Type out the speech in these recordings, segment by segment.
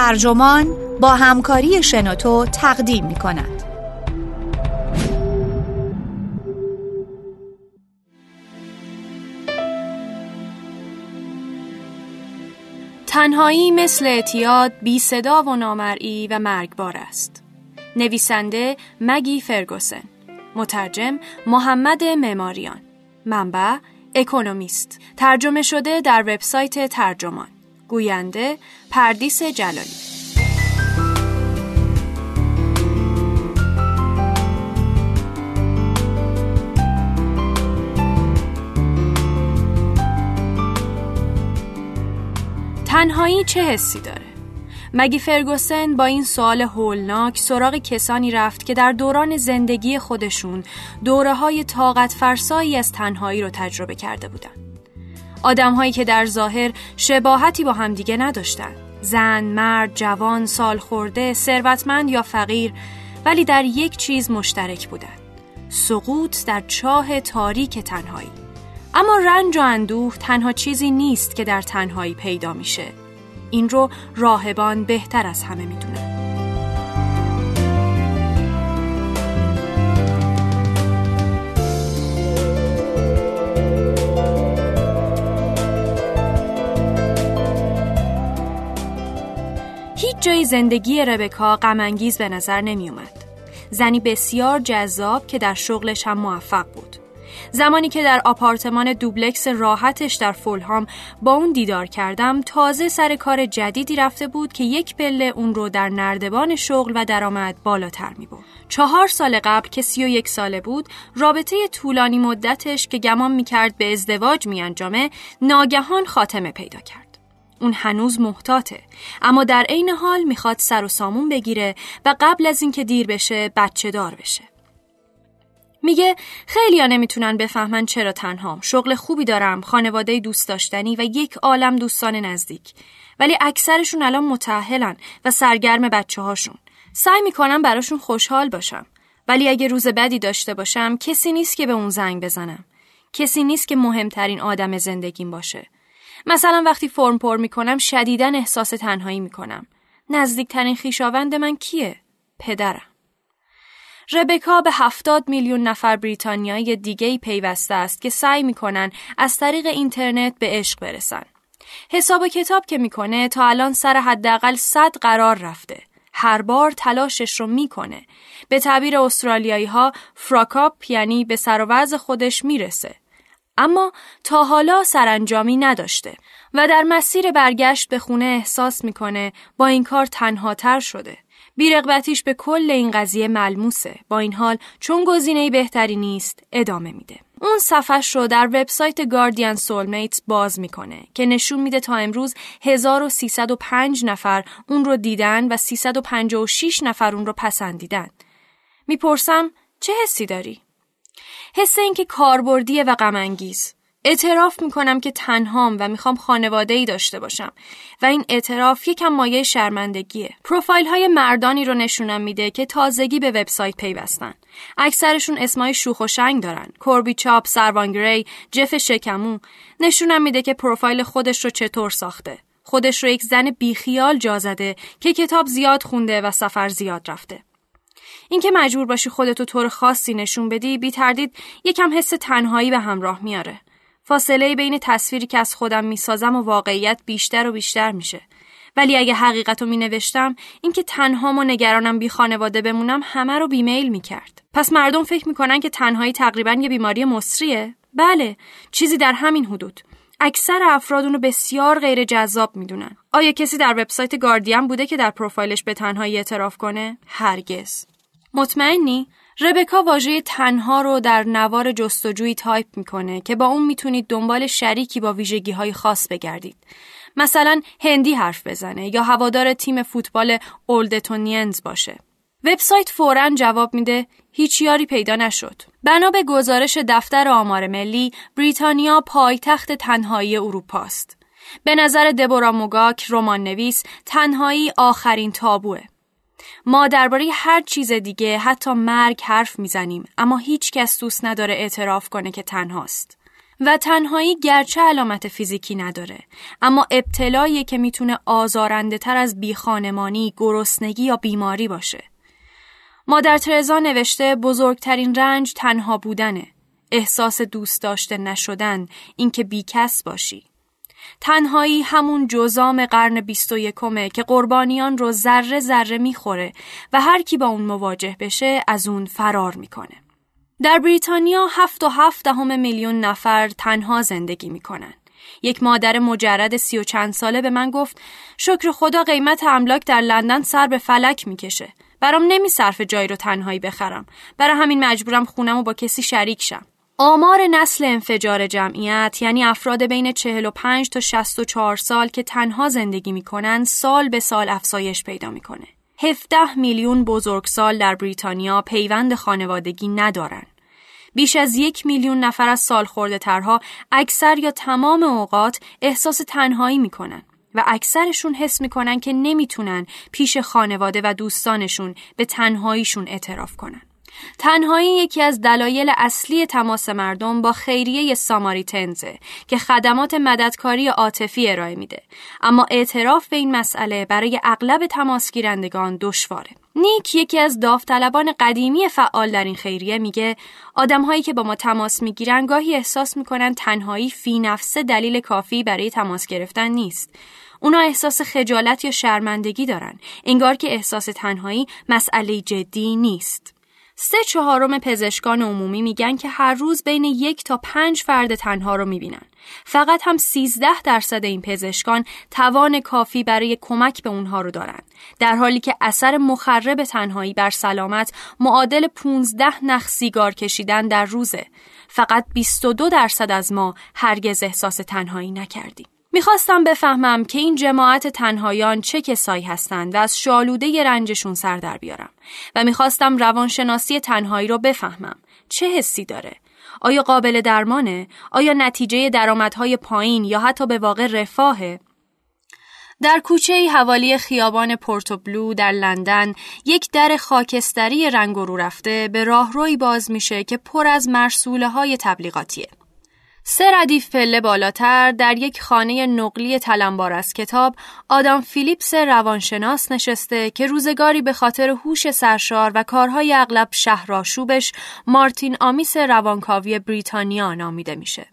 ترجمان با همکاری شنوتو تقدیم می کند. تنهایی مثل اعتیاد بی صدا و نامرئی و مرگبار است. نویسنده مگی فرگوسن مترجم محمد معماریان منبع اکونومیست ترجمه شده در وبسایت ترجمان گوینده پردیس جلالی تنهایی چه حسی داره؟ مگی فرگوسن با این سوال هولناک سراغ کسانی رفت که در دوران زندگی خودشون دوره های طاقت فرسایی از تنهایی رو تجربه کرده بودن. آدم هایی که در ظاهر شباهتی با همدیگه نداشتن. زن، مرد، جوان، سال خورده، ثروتمند یا فقیر ولی در یک چیز مشترک بودن. سقوط در چاه تاریک تنهایی. اما رنج و اندوه تنها چیزی نیست که در تنهایی پیدا میشه. این رو راهبان بهتر از همه می‌دونن. جای زندگی ربکا غمانگیز به نظر نمی اومد. زنی بسیار جذاب که در شغلش هم موفق بود. زمانی که در آپارتمان دوبلکس راحتش در فولهام با اون دیدار کردم تازه سر کار جدیدی رفته بود که یک پله اون رو در نردبان شغل و درآمد بالاتر می بود. چهار سال قبل که سی و یک ساله بود رابطه طولانی مدتش که گمان می کرد به ازدواج می انجامه ناگهان خاتمه پیدا کرد. اون هنوز محتاطه. اما در عین حال می‌خواد سر و سامون بگیره و قبل از اینکه دیر بشه بچه دار بشه. میگه خیلی ها نمی‌تونن بفهمن چرا تنهام. شغل خوبی دارم خانواده دوست داشتنی و یک عالم دوستان نزدیک. ولی اکثرشون الان متأهلن و سرگرم بچه هاشون سعی می‌کنم براشون خوشحال باشم. ولی اگه روز بدی داشته باشم کسی نیست که به اون زنگ بزنم. کسی نیست که مهمترین آدم زندگیم باشه. مثلا وقتی فرم پر می‌کنم شدیدن احساس تنهایی می‌کنم نزدیکترین خیشاوند من کیه پدرم ربکا به هفتاد میلیون نفر بریتانیایی دیگه ای پیوسته است که سعی می‌کنن از طریق اینترنت به عشق برسن. حساب و کتاب که می‌کنه تا الان سر حداقل 100 قرار رفته. هر بار تلاشش رو می‌کنه. به تعبیر استرالیایی ها فراکاپ یعنی به سر خودش می‌رسه. اما تا حالا سرانجامی نداشته و در مسیر برگشت به خونه احساس می‌کنه با این کار تنهاتر شده. بیرغبتیش به کل این قضیه ملموسه با این حال چون گزینه بهتری نیست ادامه میده اون صفحش رو در وبسایت گاردین سولمیتس باز می‌کنه که نشون میده تا امروز 1305 نفر اون رو دیدن و 356 نفر اون رو پسندیدن می‌پرسم چه حسی داری؟ حس اینکه کاربردیه و غمانگیز اعتراف می‌کنم که تنهام و می‌خوام خانواده ای داشته باشم و این اعتراف یکم مایه شرمندگیه. پروفایل های مردانی رو نشونم میده که تازگی به وبسایت پیوستن. اکثرشون اسمای شوخ و شنگ دارن. کوربی چاپ، سروان گری، جف شکمو نشونم میده که پروفایل خودش رو چطور ساخته. خودش رو یک زن بیخیال جا زده که کتاب زیاد خونده و سفر زیاد رفته. اینکه مجبور باشی خودتو طور خاصی نشون بدی بی تردید یکم حس تنهایی به همراه میاره. فاصله بین تصویری که از خودم می‌سازم و واقعیت بیشتر و بیشتر میشه. ولی اگه حقیقت رو می نوشتم اینکه تنها و نگرانم بی خانواده بمونم همه رو بیمیل می کرد. پس مردم فکر می‌کنن که تنهایی تقریبا یه بیماری مصریه؟ بله، چیزی در همین حدود. اکثر افراد اونو بسیار غیر جذاب می‌دونن. آیا کسی در وبسایت گاردین بوده که در پروفایلش به تنهایی اعتراف کنه؟ هرگز. مطمئنی؟ ربکا واژه تنها رو در نوار جستجویی تایپ می‌کنه که با اون می‌تونید دنبال شریکی با ویژگی های خاص بگردید. مثلا هندی حرف بزنه یا هوادار تیم فوتبال اولدتونینز باشه. وبسایت فورا جواب میده هیچ یاری پیدا نشد. بنا به گزارش دفتر آمار ملی، بریتانیا پایتخت تنهایی اروپاست. به نظر دبورا موگاک رمان نویس تنهایی آخرین تابوه. ما درباره هر چیز دیگه حتی مرگ حرف می‌زنیم اما هیچ کس دوست نداره اعتراف کنه که تنهاست. و تنهایی گرچه علامت فیزیکی نداره اما ابتلایی که می‌تونه آزارنده تر از بیخانمانی، گرسنگی یا بیماری باشه. مادر ترزا نوشته بزرگترین رنج تنها بودنه. احساس دوست داشته نشدن، اینکه بیکس باشی. تنهایی همون جزام قرن بیست و یکمه که قربانیان رو ذره ذره می‌خوره و هر کی با اون مواجه بشه از اون فرار می‌کنه. در بریتانیا هفت و هفت دهم میلیون نفر تنها زندگی می‌کنن. یک مادر مجرد سی و چند ساله به من گفت شکر خدا قیمت املاک در لندن سر به فلک می‌کشه. برام نمی صرف جایی رو تنهایی بخرم. برای همین مجبورم خونم و با کسی شریک شم. آمار نسل انفجار جمعیت یعنی افراد بین 45 تا 64 سال که تنها زندگی می‌کنن سال به سال افزایش پیدا می‌کنه. 17 میلیون بزرگسال در بریتانیا پیوند خانوادگی ندارن. بیش از یک میلیون نفر از سالخورده ترها اکثر یا تمام اوقات احساس تنهایی می‌کنن و اکثرشون حس می‌کنن که نمی‌تونن پیش خانواده و دوستانشون به تنهاییشون اعتراف کنن. تنهایی یکی از دلایل اصلی تماس مردم با خیریه ساماریتنزه که خدمات مددکاری عاطفی ارائه میده. اما اعتراف به این مسئله برای اغلب تماسگیرندگان دشواره. نیک یکی از داوطلبان قدیمی فعال در این خیریه میگه آدمهایی که با ما تماس می‌گیرن گاهی احساس می‌کنن تنهایی فی نفسه دلیل کافی برای تماس گرفتن نیست. اونا احساس خجالت یا شرمندگی دارن. انگار که احساس تنهایی مسئله جدی نیست. سه چهارم پزشکان عمومی میگن که هر روز بین یک تا پنج فرد تنها رو می‌بینن. فقط هم 13 درصد این پزشکان توان کافی برای کمک به اونها رو دارن. در حالی که اثر مخرب تنهایی بر سلامت معادل 15 نخ سیگار کشیدن در روزه. فقط 22 درصد از ما هرگز احساس تنهایی نکردیم. می‌خواستم بفهمم که این جماعت تنهایان چه کسایی هستند و از شالوده رنجشون سر در بیارم و می‌خواستم روانشناسی تنهایی رو بفهمم. چه حسی داره؟ آیا قابل درمانه؟ آیا نتیجه درآمدهای پایین یا حتی به واقع رفاهه؟ در کوچه حوالی خیابان پورتوبلو در لندن یک در خاکستری رنگ رو رفته به راهروی باز میشه که پر از مرسوله های تبلیغاتیه. سه ردیف پله بالاتر در یک خانه نقلی تلمبار از کتاب آدم فیلیپس روانشناس نشسته که روزگاری به خاطر هوش سرشار و کارهای اغلب شهرآشوبش مارتین آمیس روانکاوی بریتانیا نامیده میشه.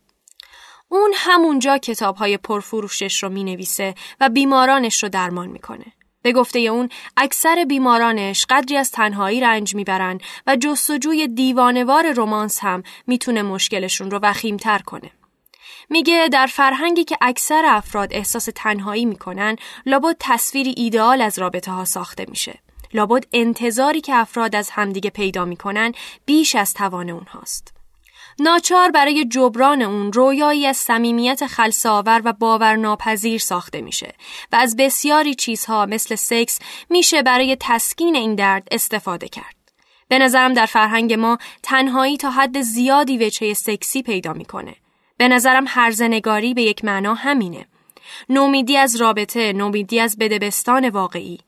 اون همونجا کتابهای پرفروشش رو می‌نویسه و بیمارانش رو درمان می‌کنه. به گفته اون اکثر بیمارانش قدری از تنهایی رنج می‌برن و جستجوی دیوانوار رومانس هم می‌تونه مشکلشون رو وخیمتر کنه. میگه در فرهنگی که اکثر افراد احساس تنهایی می‌کنن لابد تصویری ایدئال از رابطه ها ساخته میشه. لابد انتظاری که افراد از همدیگه پیدا می‌کنن بیش از توان اونهاست. ناچار برای جبران اون رویایی از صمیمیت خلصاور و باورناپذیر ساخته میشه و از بسیاری چیزها مثل سکس میشه برای تسکین این درد استفاده کرد. به نظرم در فرهنگ ما تنهایی تا حد زیادی وچه سکسی پیدا می‌کنه. به نظرم هرزنگاری به یک معنا همینه. نومیدی از رابطه، نومیدی از بدبستان واقعی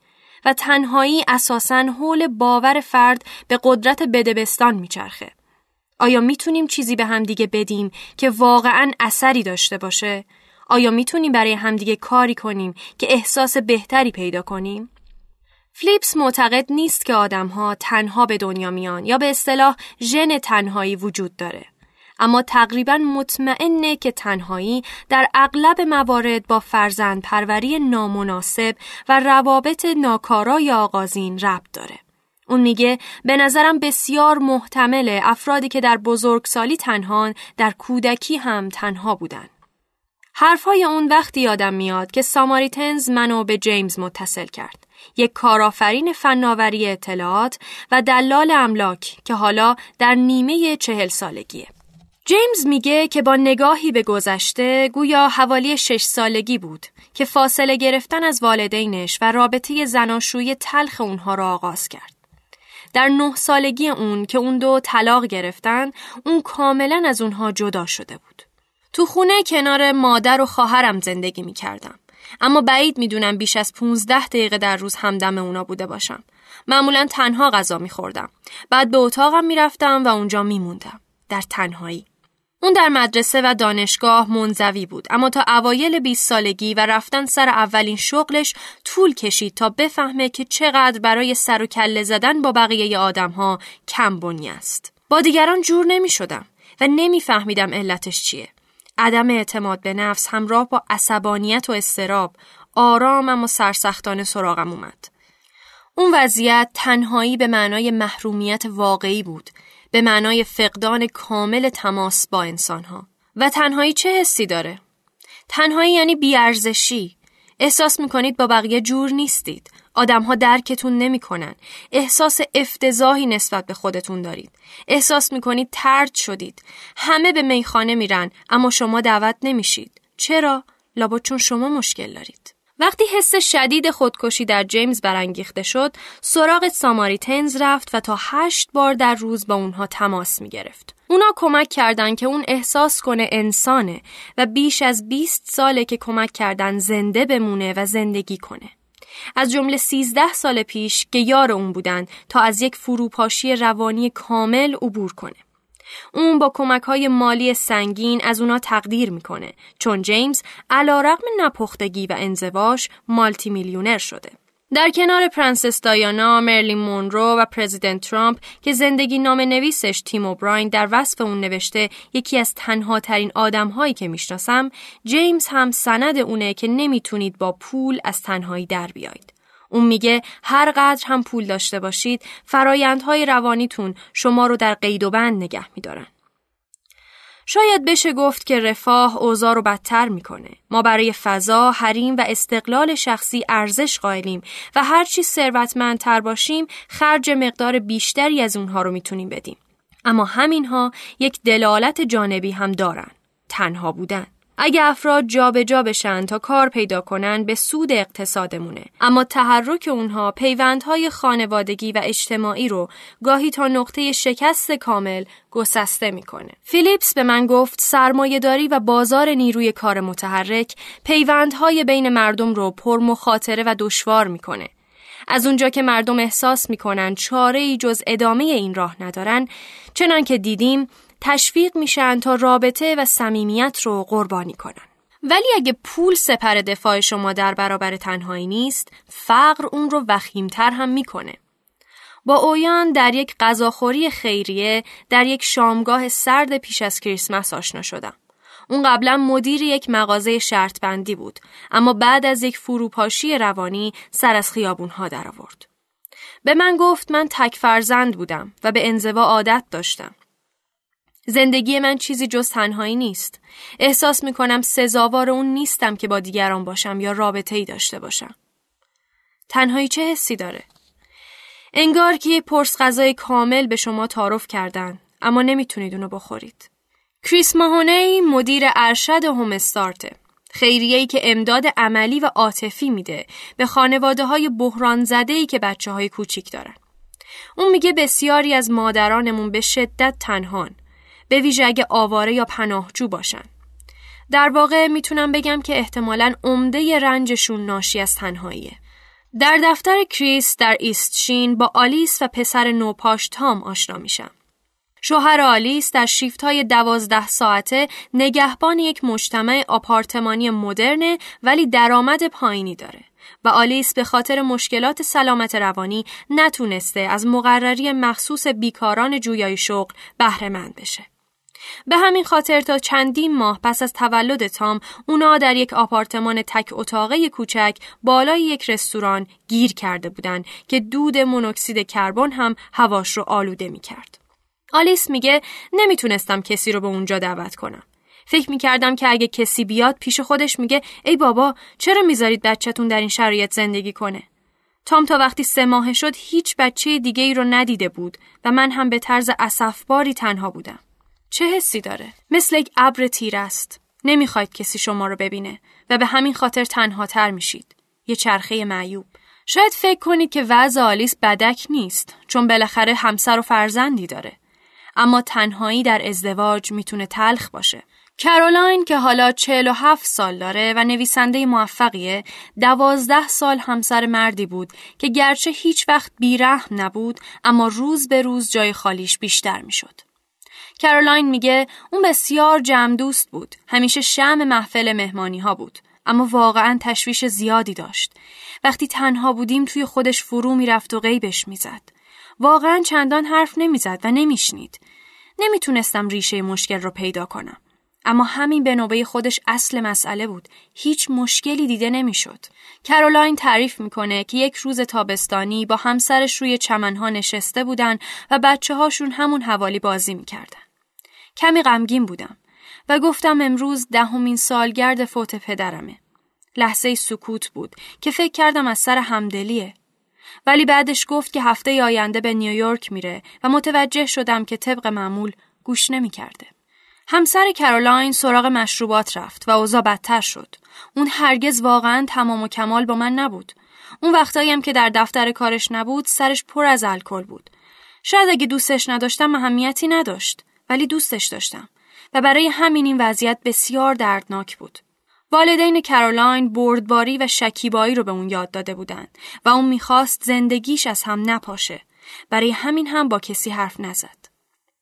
و تنهایی اساساً حول باور فرد به قدرت بدبستان میچرخه. آیا می‌تونیم چیزی به همدیگه بدیم که واقعا اثری داشته باشه؟ آیا می‌تونیم برای همدیگه کاری کنیم که احساس بهتری پیدا کنیم؟ فلیپس معتقد نیست که آدمها تنها به دنیا میان یا به اصطلاح ژن تنهایی وجود داره. اما تقریبا مطمئنه که تنهایی در اغلب موارد با فرزند پروری نامناسب و روابط ناکارای آغازین ربط داره. اون میگه به نظرم بسیار محتمله افرادی که در بزرگسالی تنهان در کودکی هم تنها بودن. حرفای اون وقتی یادم میاد که ساماریتنز منو به جیمز متصل کرد. یک کارآفرین فناوری اطلاعات و دلال املاک که حالا در نیمه چهل سالگیه. جیمز میگه که با نگاهی به گذشته گویا حوالی شش سالگی بود که فاصله گرفتن از والدینش و رابطه زناشویی تلخ اونها را آغاز کرد. در نه سالگی اون که اون دو طلاق گرفتن اون کاملا از اونها جدا شده بود. تو خونه کنار مادر و خواهرم زندگی می کردم. اما بعید می‌دونم بیش از 15 دقیقه در روز همدم اونا بوده باشم. معمولا تنها غذا می خوردم. بعد به اتاقم می رفتم و اونجا می موندم. در تنهایی. اون در مدرسه و دانشگاه منزوی بود اما تا اوایل 20 سالگی و رفتن سر اولین شغلش طول کشید تا بفهمه که چقدر برای سر و کله زدن با بقیه آدمها کم بنی است. با دیگران جور نمی شدم و نمیفهمیدم علتش چیه. عدم اعتماد به نفس همراه با عصبانیت و استراب آرام اما سرسختانه سراغم اومد. اون وضعیت تنهایی به معنای محرومیت واقعی بود به معنای فقدان کامل تماس با انسانها. و تنهایی چه حسی داره؟ تنهایی یعنی بیارزشی. احساس می‌کنید با بقیه جور نیستید. آدمها درکتون نمی‌کنن. احساس افتضاحی نسبت به خودتون دارید. احساس می‌کنید ترد شدید. همه به میخانه میرن اما شما دعوت نمیشید. چرا؟ لابد چون شما مشکل دارید. وقتی حس شدید خودکشی در جیمز برانگیخته شد، سراغ ساماریتنز رفت و تا هشت بار در روز با اونها تماس می گرفت. اونا کمک کردند که اون احساس کنه انسانه و بیش از 20 ساله که کمک کردن زنده بمونه و زندگی کنه. از جمله 13 سال پیش که یار اون بودن تا از یک فروپاشی روانی کامل عبور کنه. اون با کمک های مالی سنگین از اونا تقدیر می‌کنه چون جیمز علی‌رغم نپختگی و انزواش مالتی میلیونر شده. در کنار پرنسس دایانا، مرلین مونرو و پرزیدنت ترامپ که زندگی نام نویسش تیم اوبراین در وصف اون نوشته یکی از تنها ترین آدم هایی که می‌شناسم، جیمز هم سند اونه که نمی‌تونید با پول از تنهایی در بیایید. اون میگه هر قدر هم پول داشته باشید فرایندهای روانیتون شما رو در قید و بند نگه میدارن. شاید بشه گفت که رفاه اوضاع رو بدتر می‌کنه. ما برای فضا، حریم و استقلال شخصی ارزش قائلیم و هرچی ثروتمندتر باشیم خرج مقدار بیشتری از اونها رو می‌تونیم بدیم. اما همینها یک دلالت جانبی هم دارن. تنها بودن. اگه افراد جابجا جا بشن تا کار پیدا کنن به سود اقتصادمونه. اما تحرک اونها پیوندهای خانوادگی و اجتماعی رو گاهی تا نقطه شکست کامل گسسته می‌کنه. فیلیپس به من گفت سرمایهداری و بازار نیروی کار متحرک پیوندهای بین مردم رو پر مخاطره و دشوار می‌کنه. از اونجا که مردم احساس می‌کنن چاره ای جز ادامه این راه ندارن چنان که دیدیم تشویق میشن تا رابطه و صمیمیت رو قربانی کنن. ولی اگه پول سپر دفاع شما در برابر تنهایی نیست، فقر اون رو وخیمتر هم می‌کنه. با اویان در یک غذاخوری خیریه در یک شامگاه سرد پیش از کریسمس آشنا شدم. اون قبلا مدیر یک مغازه شرط بندی بود اما بعد از یک فروپاشی روانی سر از خیابونها در آورد. به من گفت من تک فرزند بودم و به انزوا عادت داشتم. زندگی من چیزی جز تنهایی نیست. احساس می کنم سزاوار اون نیستم که با دیگران باشم یا رابطه ای داشته باشم. تنهایی چه حسی داره؟ انگار که یه پرس غذای کامل به شما تعارف کردن اما نمی‌تونید اونو بخورید. کریس ماهونی مدیر ارشد هوم استارته. خیریه‌ای که امداد عملی و عاطفی میده به خانواده های بحران زده که بچه های کوچیک دارن. اون میگه بسیاری از مادرانمون به شدت تنهان به ویژه اگه آواره یا پناهجو باشن. در واقع می‌تونم بگم که احتمالا عمده رنجشون ناشی از تنهاییه. در دفتر کریس در ایستشین با آلیس و پسر نوپاش تام آشنا میشم. شوهر آلیس در شیفت های دوازده ساعته نگهبان یک مجتمع آپارتمانی مدرنه ولی درآمد پایینی داره و آلیس به خاطر مشکلات سلامت روانی نتونسته از مقرری مخصوص بیکاران جویای شغل بهره مند بشه. به همین خاطر تا چندین ماه پس از تولد تام اونا در یک آپارتمان تک اتاقه کوچک بالای یک رستوران گیر کرده بودند که دود مونوکسید کربن هم هواش رو آلوده می کرد. آلیس میگه نمی‌تونستم کسی رو به اونجا دعوت کنم. فکر می‌کردم که اگه کسی بیاد پیش خودش میگه ای بابا چرا می‌ذارید بچهتون در این شرایط زندگی کنه؟ تام تا وقتی سه ماه شد هیچ بچه دیگه ای رو ندیده بود و من هم به طرز اسفباری تنها بودم. چه حسی داره؟ مثل یک ابر تیر است. نمی‌خواید کسی شما رو ببینه و به همین خاطر تنها تر میشید. یه چرخه معیوب. شاید فکر کنید که وضع آلیس بدک نیست چون بالاخره همسر و فرزندی داره. اما تنهایی در ازدواج می‌تونه تلخ باشه. کرولاین که حالا 47 سال داره و نویسنده موفقیه دوازده سال همسر مردی بود که گرچه هیچ وقت بیرحم نبود اما روز به روز جای خالیش بیشتر می‌شد. کارولاین میگه اون بسیار جمع دوست بود. همیشه شم محفل مهمانی ها بود. اما واقعا تشویش زیادی داشت. وقتی تنها بودیم توی خودش فرو می‌رفت و غیبش می‌زد. واقعا چندان حرف نمی‌زد و نمیشنید. نمی‌تونستم ریشه مشکل رو پیدا کنم. اما همین به نوبه خودش اصل مسئله بود. هیچ مشکلی دیده نمی‌شد. کرولاین تعریف می‌کنه که یک روز تابستانی با همسرش روی چمنها نشسته بودن و بچه هاشون همون حوالی بازی می‌کردن. کمی غمگین بودم و گفتم امروز دهمین سالگرد فوت پدرمه. لحظه سکوت بود که فکر کردم از سر همدلیه. ولی بعدش گفت که هفته آینده به نیویورک میره و متوجه شدم که طبق معمول گوش نمی‌کرده. همسر کارولاین سراغ مشروبات رفت و اوضاع بدتر شد. اون هرگز واقعا تمام و کمال با من نبود. اون وقتایی هم که در دفتر کارش نبود سرش پر از الکل بود. شاید اگه دوستش نداشتم اهمیتی نداشت ولی دوستش داشتم و برای همین این وضعیت بسیار دردناک بود. والدین کارولاین بردباری و شکیبایی رو به اون یاد داده بودند و اون می‌خواست زندگیش از هم نپاشه. برای همین هم با کسی حرف نزد.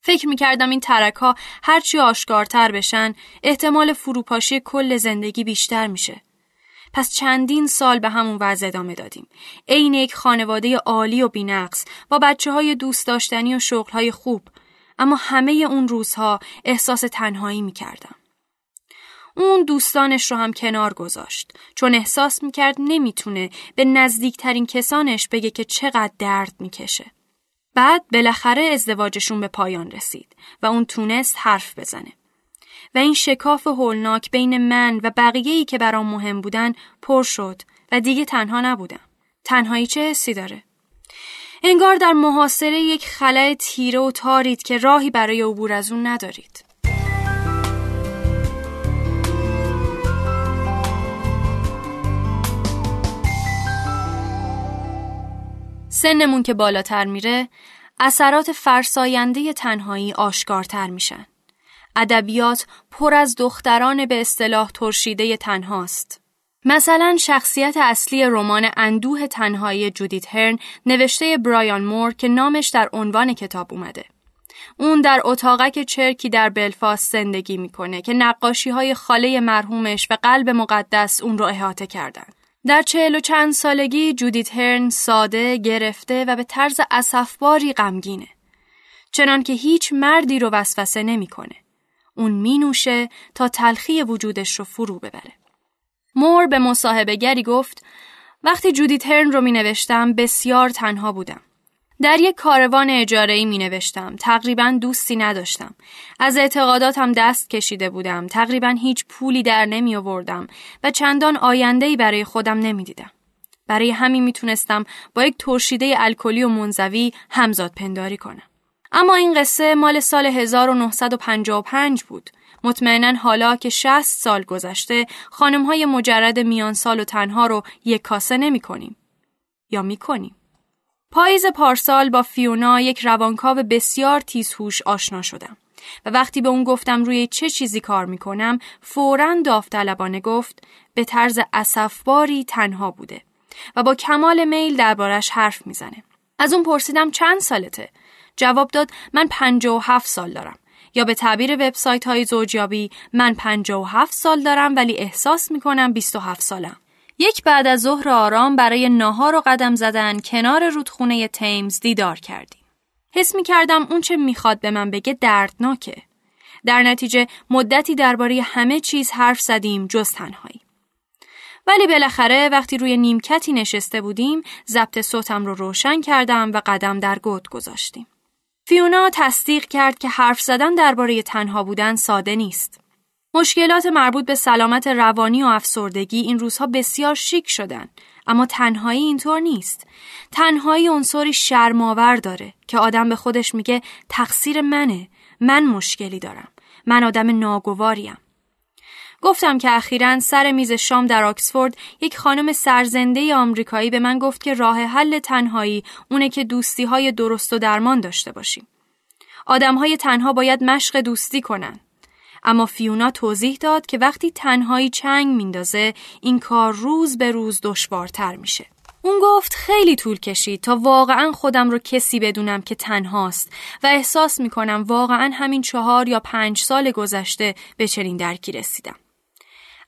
فکر می‌کردم این ترک ها هرچی آشکارتر بشن احتمال فروپاشی کل زندگی بیشتر میشه. پس چندین سال به همون وضع ادامه دادیم. عین یک خانواده عالی و بینقص با بچه های دوست داشتنی و شغل های خوب. اما همه اون روزها احساس تنهایی می‌کردم. اون دوستانش رو هم کنار گذاشت چون احساس می‌کرد نمی‌تونه به نزدیکترین کسانش بگه که چقدر درد می‌کشه. بعد بالاخره ازدواجشون به پایان رسید و اون تونست حرف بزنه. و این شکاف هولناک بین من و بقیه‌ای که برام مهم بودن پر شد و دیگه تنها نبودم. تنهایی چه حسی داره؟ انگار در محاصره یک خلای تیره و تارید که راهی برای عبور از اون ندارید. سنمون که بالاتر میره اثرات فرساینده تنهایی آشکارتر میشن. ادبیات پر از دختران به اصطلاح ترشیده تنهاست. مثلا شخصیت اصلی رمان اندوه تنهایی جودیت هرن نوشته برایان مور که نامش در عنوان کتاب اومده. اون در اتاقک چرکی در بلفاست زندگی می‌کنه که نقاشی های خاله مرحومش و قلب مقدس اون رو احاطه کردن. در چهل و چند سالگی جودیت هرن ساده، گرفته و به طرز اصفباری غمگینه. چنان که هیچ مردی رو وسوسه نمی‌کنه. اون می نوشه تا تلخی وجودش رو فرو ببره. مور به مصاحبه گری گفت وقتی جودیت هرن رو می نوشتم بسیار تنها بودم. در یک کاروان اجاره‌ای می نوشتم. تقریبا دوستی نداشتم. از اعتقاداتم دست کشیده بودم. تقریبا هیچ پولی در نمی آوردم و چندان آینده‌ای برای خودم نمی دیدم. برای همین می‌تونستم با یک ترشیده الکلی و منزوی همزاد پنداری کنم. اما این قصه مال سال 1955 بود. مطمئنا حالا که 60 سال گذشته خانم های مجرد میان سال و تنها رو یک کاسه نمی کنیم. یا می کنیم. پاییز پارسال با فیونا یک روانکاو بسیار تیزهوش آشنا شدم و وقتی به اون گفتم روی چه چیزی کار می‌کنم فوراً داوطلبانه گفت به طرز اسفباری تنها بوده و با کمال میل دربارش حرف می‌زنه از اون پرسیدم چند سالته جواب داد من و هفت سال دارم یا به تعبیر وبسایت های زوجیابی من و هفت سال دارم ولی احساس می‌کنم 27 سالم یک بعد از ظهر آرام برای ناهار و قدم زدن کنار رودخونه تیمز دیدار کردیم. حس می کردم اون چه می‌خواد به من بگه دردناکه. در نتیجه مدتی درباره همه چیز حرف زدیم جز تنهایی. ولی بالاخره وقتی روی نیمکتی نشسته بودیم ضبط صوتم رو روشن کردم و قدم در گود گذاشتیم. فیونا تصدیق کرد که حرف زدن درباره تنها بودن ساده نیست. مشکلات مربوط به سلامت روانی و افسردگی این روزها بسیار شیک شدن اما تنهایی اینطور نیست تنهایی عنصری شرماور داره که آدم به خودش میگه تقصیر منه من مشکلی دارم من آدم ناگواریم گفتم که اخیرا سر میز شام در آکسفورد یک خانم سرزنده آمریکایی به من گفت که راه حل تنهایی اونه که دوستی های درست و درمان داشته باشیم. آدم های تنها باید مشق دوستی کنن. اما فیونا توضیح داد که وقتی تنهایی چنگ میندازه این کار روز به روز دشوارتر میشه. اون گفت خیلی طول کشید تا واقعا خودم رو کسی بدونم که تنهاست و احساس می‌کنم واقعا همین چهار یا پنج سال گذشته به چنین درکی رسیدم.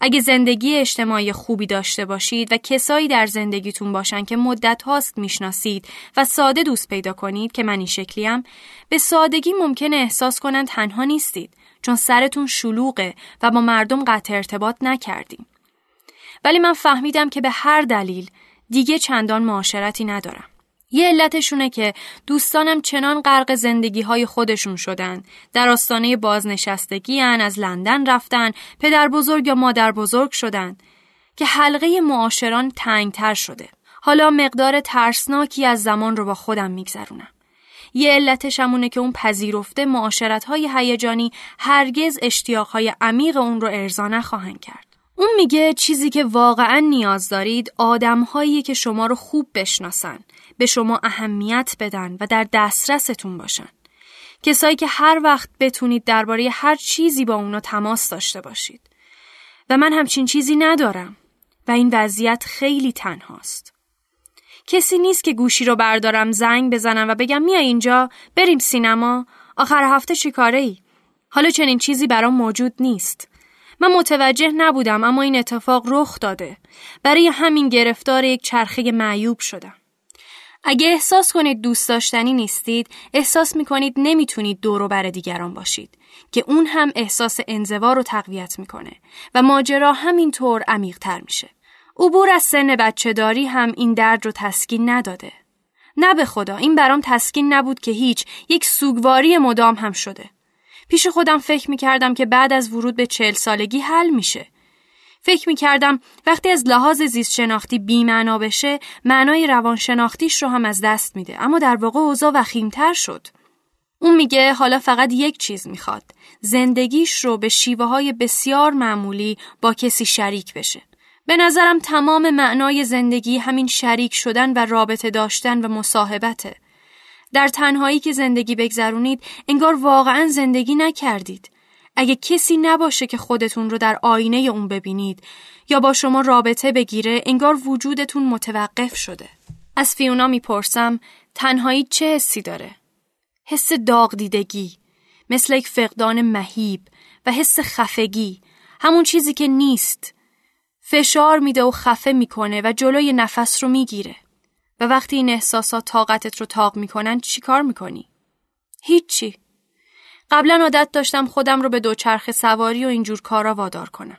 اگه زندگی اجتماعی خوبی داشته باشید و کسایی در زندگیتون باشن که مدت هاست می‌شناسید و ساده دوست پیدا کنید که من این شکلیم به سادگی ممکنه احساس کنن تنها نیستید چون سرتون شلوغه و با مردم قطع ارتباط نکردیم. ولی من فهمیدم که به هر دلیل دیگه چندان معاشرتی ندارم. یه علتشونه که دوستانم چنان غرق زندگی های خودشون شدن. در آستانه بازنشستگی هن، از لندن رفتن پدر بزرگ یا مادر بزرگ شدن که حلقه معاشران تنگتر شده. حالا مقدار ترسناکی از زمان رو با خودم میگذرونم. یه علتش همونه که اون پذیرفته معاشرت های هیجانی هرگز اشتیاق های عمیق اون رو ارضا نخواهند کرد. اون میگه چیزی که واقعا نیاز دارید آدمهایی که شما رو خوب بشناسن به شما اهمیت بدن و در دسترستون باشن. کسایی که هر وقت بتونید درباره هر چیزی با اونا تماس داشته باشید. و من همچین چیزی ندارم و این وضعیت خیلی تنهاست. کسی نیست که گوشی رو بردارم زنگ بزنم و بگم میای اینجا بریم سینما آخر هفته چیکاره ای؟ حالا چنین چیزی برام موجود نیست. من متوجه نبودم اما این اتفاق رخ داده. برای همین گرفتار یک چرخه معیوب شدم. اگه احساس کنید دوست داشتنی نیستید، احساس می‌کنید نمی‌تونید دورو بر دیگران باشید که اون هم احساس انزوا رو تقویت می‌کنه و ماجرا همینطور عمیقتر میشه. عبور از سن بچه داری هم این درد رو تسکین نداده. نه به خدا این برام تسکین نبود که هیچ یک سوگواری مدام هم شده. پیش خودم فکر می‌کردم که بعد از ورود به چهل سالگی حل میشه فکر می کردم وقتی از لحاظ زیست شناختی بیمعنا بشه معنای روانشناختیش رو هم از دست میده اما در واقع اوضاع وخیمتر شد. اون میگه حالا فقط یک چیز می‌خواد زندگیش رو به شیوه های بسیار معمولی با کسی شریک بشه. به نظرم تمام معنای زندگی همین شریک شدن و رابطه داشتن و مصاحبته. در تنهایی که زندگی بگذرونید انگار واقعا زندگی نکردید. اگه کسی نباشه که خودتون رو در آینه اون ببینید یا با شما رابطه بگیره انگار وجودتون متوقف شده. از فیونا می‌پرسم تنهایی چه حسی داره؟ حس داغ دیدگی مثل یک فقدان مهیب و حس خفگی همون چیزی که نیست فشار میده و خفه می‌کنه و جلوی نفس رو می‌گیره و وقتی این احساسات طاقتت رو تاق می‌کنن چیکار می‌کنی؟ هیچی قبلا عادت داشتم خودم رو به دوچرخه سواری و اینجور کارا وادار کنم.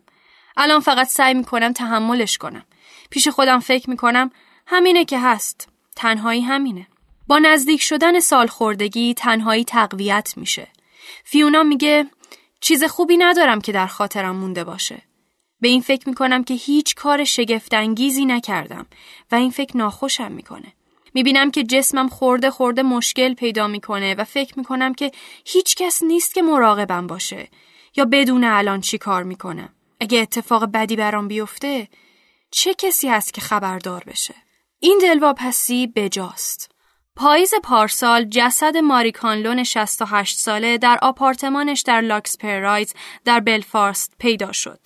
الان فقط سعی می‌کنم تحملش کنم. پیش خودم فکر می‌کنم همینه که هست. تنهایی همینه. با نزدیک شدن سال خوردگی تنهایی تقویت میشه. فیونا میگه چیز خوبی ندارم که در خاطرم مونده باشه. به این فکر می‌کنم که هیچ کار شگفتانگیزی نکردم و این فکر ناخوشم می‌کنه. می‌بینم که جسمم خورده خورده مشکل پیدا می‌کنه و فکر می‌کنم که هیچ کس نیست که مراقبم باشه یا بدون الان چی کار می‌کنم. اگه اتفاق بدی برام بیفته چه کسی هست که خبردار بشه؟ این دلواپسی بجاست. پاییز پارسال جسد ماری کانلون 68 ساله در آپارتمانش در لاکس پرایز در بلفاست پیدا شد.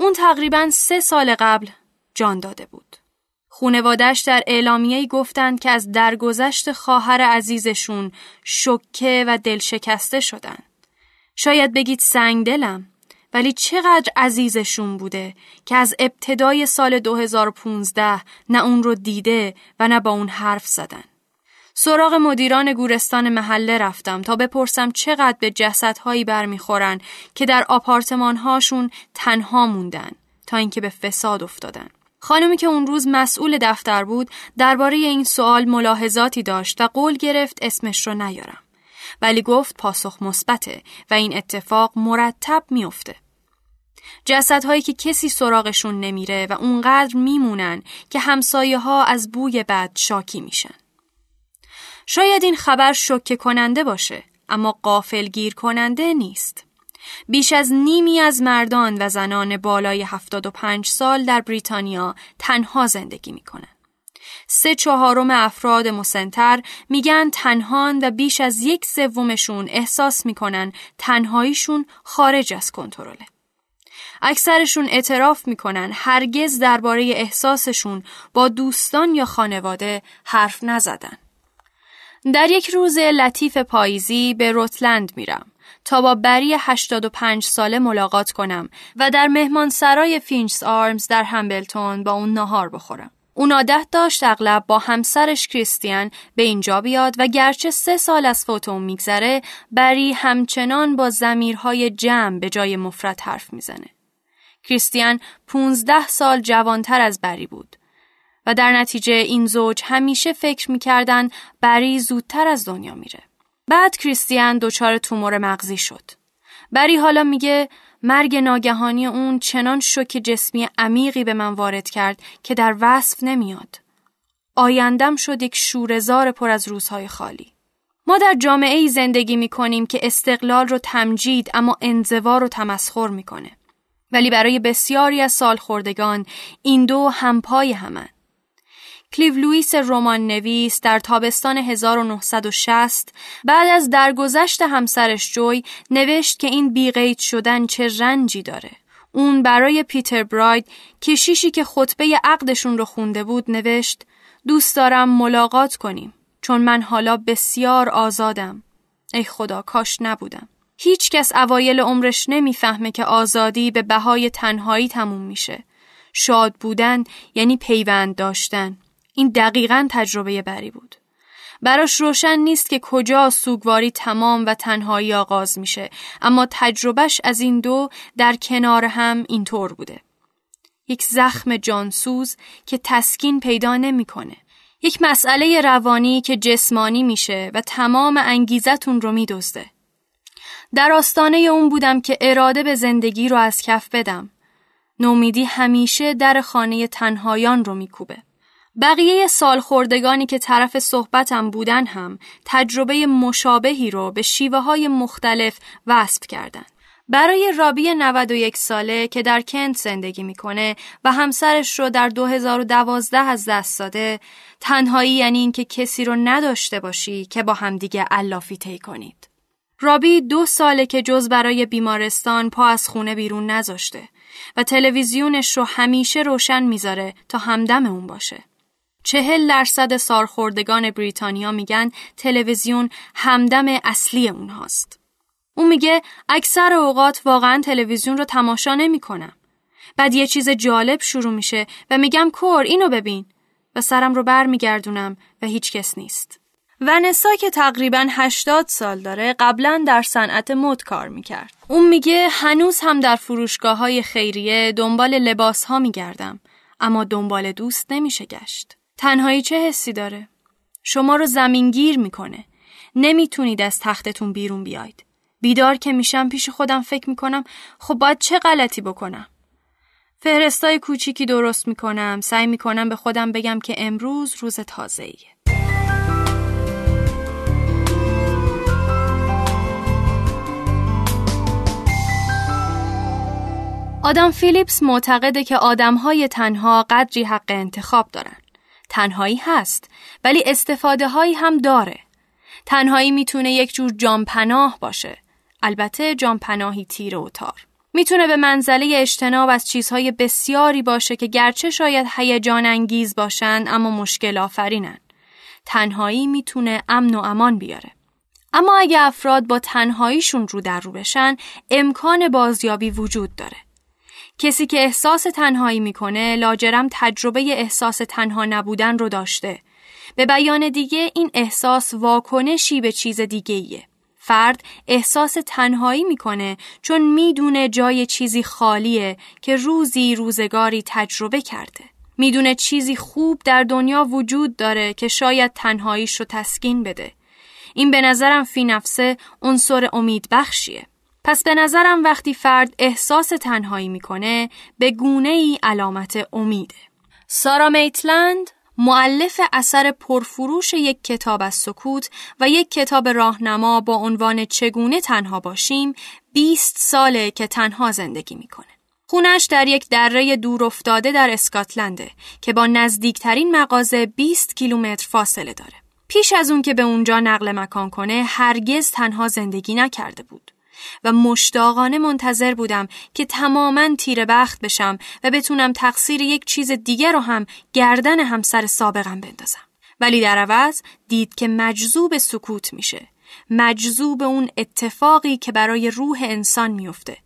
اون تقریبا سه سال قبل جان داده بود. خونوادش در اعلامیه گفتند که از درگذشت خواهر عزیزشون شکه و دلشکسته شدن. شاید بگید سنگ دلم ولی چقدر عزیزشون بوده که از ابتدای سال 2015 نه اون رو دیده و نه با اون حرف زدن. سراغ مدیران گورستان محله رفتم تا بپرسم چقدر به جسدهایی برمیخورن که در آپارتمانهاشون تنها موندن تا اینکه به فساد افتادن. خانمی که اون روز مسئول دفتر بود درباره این سوال ملاحظاتی داشت و قول گرفت اسمش رو نیارم. ولی گفت پاسخ مثبته و این اتفاق مرتب میافته. جسدهایی که کسی سراغشون نمیره و اونقدر میمونن که همسایه ها از بوی بد شاکی میشن. شاید این خبر شکه کننده باشه اما قافل گیر کننده نیست. بیش از نیمی از مردان و زنان بالای 75 سال در بریتانیا تنها زندگی می‌کنن. سه چهارم افراد مسنتر میگن تنهان و بیش از یک سومشون احساس می‌کنن تنهاییشون خارج از کنترله. اکثرشون اعتراف می‌کنن هرگز درباره احساسشون با دوستان یا خانواده حرف نزدن. در یک روز لطیف پاییزی به روتلند میرم تا با بری 85 ساله ملاقات کنم و در مهمانسرای فینچس آرمز در همبلتون با اون نهار بخورم. اون عادت داشت اغلب با همسرش کریستیان به اینجا بیاد و گرچه سه سال از فوت اون میگذره بری همچنان با زمیرهای جمع به جای مفرد حرف می‌زنه. کریستیان 15 سال جوانتر از بری بود و در نتیجه این زوج همیشه فکر می‌کردن بری زودتر از دنیا میره. بعد کریستیان دچار تومور مغزی شد. بری حالا میگه مرگ ناگهانی اون چنان شوک جسمی عمیقی به من وارد کرد که در وصف نمیاد. آیندم شد یک شورزار پر از روزهای خالی. ما در جامعه ای زندگی می کنیم که استقلال رو تمجید اما انزوا رو تمسخر می‌کنه. ولی برای بسیاری از سالخوردگان این دو همپای همن. کلیو لویس رمان نویس در تابستان 1960 بعد از درگذشت همسرش جوی نوشت که این بیقید شدن چه رنجی داره. اون برای پیتر براید کشیشی که خطبه عقدشون رو خونده بود نوشت دوست دارم ملاقات کنیم چون من حالا بسیار آزادم. ای خدا کاش نبودم. هیچ کس اوایل عمرش نمی‌فهمه که آزادی به بهای تنهایی تموم میشه. شاد بودن یعنی پیوند داشتن. این دقیقا تجربه بری بود. براش روشن نیست که کجا سوگواری تمام و تنهایی آغاز میشه اما تجربهش از این دو در کنار هم اینطور بوده. یک زخم جانسوز که تسکین پیدا نمی‌کنه. یک مسئله روانی که جسمانی میشه و تمام انگیزتون رو میدزده. در آستانه اون بودم که اراده به زندگی رو از کف بدم. نومیدی همیشه در خانه تنهایان رو میکوبه. بقیه سالخوردگانی که طرف صحبتم بودن هم تجربه مشابهی رو به شیوه های مختلف وصف کردند. برای رابی 91 ساله که در کنت زندگی می‌کنه و همسرش رو در 2012 از دست داده تنهایی یعنی اینکه کسی رو نداشته باشی که با همدیگه علافی طی کنید. رابی دو ساله که جز برای بیمارستان پا از خونه بیرون نذاشته و تلویزیونش رو همیشه روشن می‌ذاره تا همدم اون باشه. چهل درصد سارخوردگان بریتانیا میگن تلویزیون همدم اصلی اونهاست. اون میگه اکثر اوقات واقعا تلویزیون رو تماشا نمی‌کنم. بعد یه چیز جالب شروع میشه و میگم کور اینو ببین و سرم رو بر میگردونم و هیچ کس نیست. ونسا که تقریبا 80 سال داره قبلا در صنعت مد کار می‌کرد. اون میگه هنوز هم در فروشگاه های خیریه دنبال لباس ها میگردم اما دنبال دوست نمیشه گشت. تنهایی چه حسی داره؟ شما رو زمینگیر می‌کنه. نمی‌تونید از تختتون بیرون بیاید. بیدار که میشم پیش خودم فکر می‌کنم خب باید چه غلطی بکنم؟ فهرستای کوچیکی درست می‌کنم سعی می‌کنم به خودم بگم که امروز روز تازه ایه. آدم فیلیپس معتقده که آدمهای تنها قدری حق انتخاب دارن. تنهایی هست ولی استفاده هایی هم داره. تنهایی می‌تونه یک جور جانپناه باشه. البته جانپناهی تیر و تار. می‌تونه به منزله اجتناب از چیزهای بسیاری باشه که گرچه شاید هیجان انگیز باشن اما مشکل آفرینن. تنهایی می‌تونه امن و امان بیاره. اما اگه افراد با تنهاییشون رو در رو بشن امکان بازیابی وجود داره. کسی که احساس تنهایی می‌کنه لاجرم تجربه احساس تنها نبودن رو داشته. به بیان دیگه این احساس واکنشی به چیز دیگه ایه. فرد احساس تنهایی می‌کنه چون می‌دونه جای چیزی خالیه که روزی روزگاری تجربه کرده. می‌دونه چیزی خوب در دنیا وجود داره که شاید تنهاییش رو تسکین بده. این به نظرم فی نفسه عنصر امید بخشیه. پس به نظرم وقتی فرد احساس تنهایی می‌کنه به گونه ای علامت امیده. سارا میتلند معلف اثر پرفروش یک کتاب از سکوت و یک کتاب راهنما با عنوان چگونه تنها باشیم 20 ساله که تنها زندگی می‌کنه. خونش در یک دره دور افتاده در اسکاتلنده که با نزدیکترین مغازه 20 کیلومتر فاصله داره. پیش از اون که به اونجا نقل مکان کنه هرگز تنها زندگی نکرده بود. و مشتاقانه منتظر بودم که تماما تیر بخت بشم و بتونم تقصیر یک چیز دیگر رو هم گردن همسر سابقم بندازم. ولی در عوض دید که مجذوب سکوت میشه. مجذوب اون اتفاقی که برای روح انسان میفته.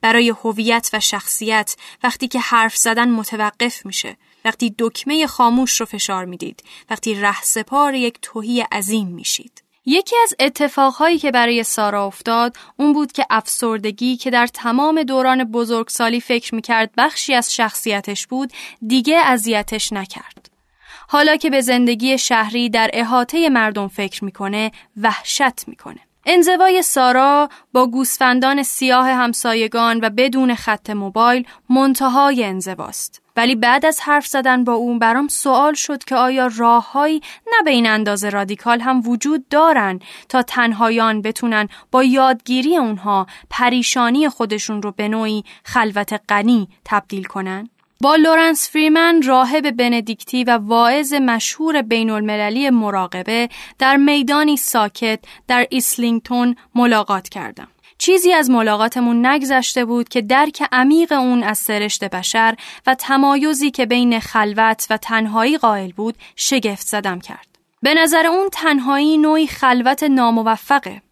برای هویت و شخصیت وقتی که حرف زدن متوقف میشه. وقتی دکمه خاموش رو فشار می‌دید. وقتی رهسپار یک توهی عظیم میشید. یکی از اتفاقهایی که برای سارا افتاد اون بود که افسردگی که در تمام دوران بزرگسالی فکر می‌کرد بخشی از شخصیتش بود دیگه اذیتش نکرد. حالا که به زندگی شهری در احاطه مردم فکر می‌کنه وحشت می‌کنه. انزوای سارا با گوسفندان سیاه همسایگان و بدون خط موبایل منتهای انزواست. ولی بعد از حرف زدن با اون برام سوال شد که آیا راههایی نه به این اندازه رادیکال هم وجود دارن تا تنهایان بتونن با یادگیری اونها پریشانی خودشون رو به نوعی خلوت غنی تبدیل کنن؟ با لورنس فریمن راهب بندیکتی و واعظ مشهور بین المللی مراقبه در میدانی ساکت در ایسلینگتون ملاقات کردم. چیزی از ملاقاتمون نگذشته بود که درک عمیق اون از سرشت بشر و تمایزی که بین خلوت و تنهایی قائل بود شگفت زدم کرد. به نظر اون تنهایی نوعی خلوت ناموفقه.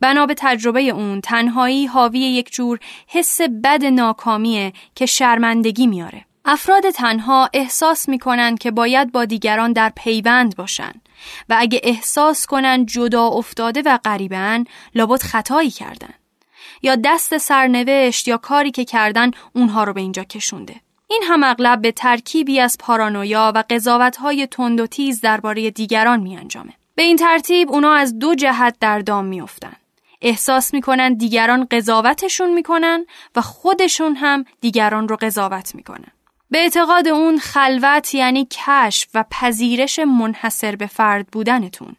بنا به تجربه اون تنهایی حاوی یک جور حس بد ناکامیه که شرمندگی میاره. افراد تنها احساس می‌کنن که باید با دیگران در پیوند باشن و اگه احساس کنن جدا افتاده و غریبن لابد خطایی کردن. یا دست سرنوشت یا کاری که کردن اونها رو به اینجا کشونده. این هم اغلب به ترکیبی از پارانویا و قضاوتهای تند و تیز درباره دیگران می انجامه. به این ترتیب اونا از دو جهت در دام میافتن. احساس می‌کنن دیگران قضاوتشون می‌کنن و خودشون هم دیگران رو قضاوت می‌کنن. به اعتقاد اون خلوت یعنی کشف و پذیرش منحصر به فرد بودنتون.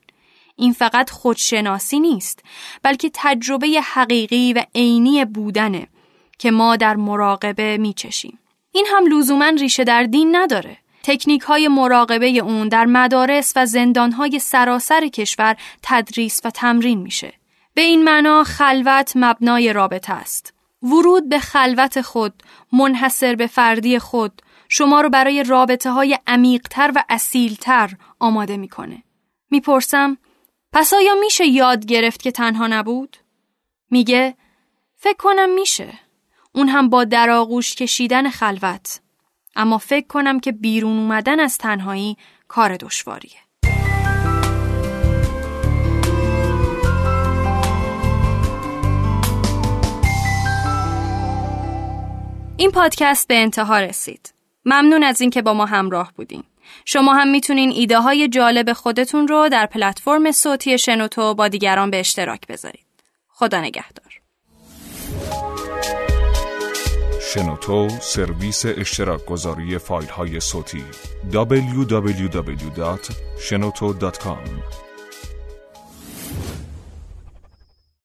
این فقط خودشناسی نیست بلکه تجربه حقیقی و عینی بودنه که ما در مراقبه میچشیم. این هم لزوما ریشه در دین نداره. تکنیک های مراقبه اون در مدارس و زندان های سراسر کشور تدریس و تمرین میشه. به این معنا خلوت مبنای رابطه است. ورود به خلوت خود، منحصر به فردی خود، شما رو برای رابطه های عمیقتر و اصیلتر آماده می‌کنه. می‌پرسم پس آیا میشه یاد گرفت که تنها نبود؟ میگه فکر کنم میشه. اون هم با درآغوش کشیدن خلوت. اما فکر کنم که بیرون اومدن از تنهایی کار دشواریه. این پادکست به انتها رسید. ممنون از اینکه با ما همراه بودین. شما هم می‌تونین ایده های جالب خودتون رو در پلتفرم صوتی شنوتو با دیگران به اشتراک بذارید. خدا نگهدار. شنوتو سرویس اشتراک گذاری فایل های صوتی www.shenoto.com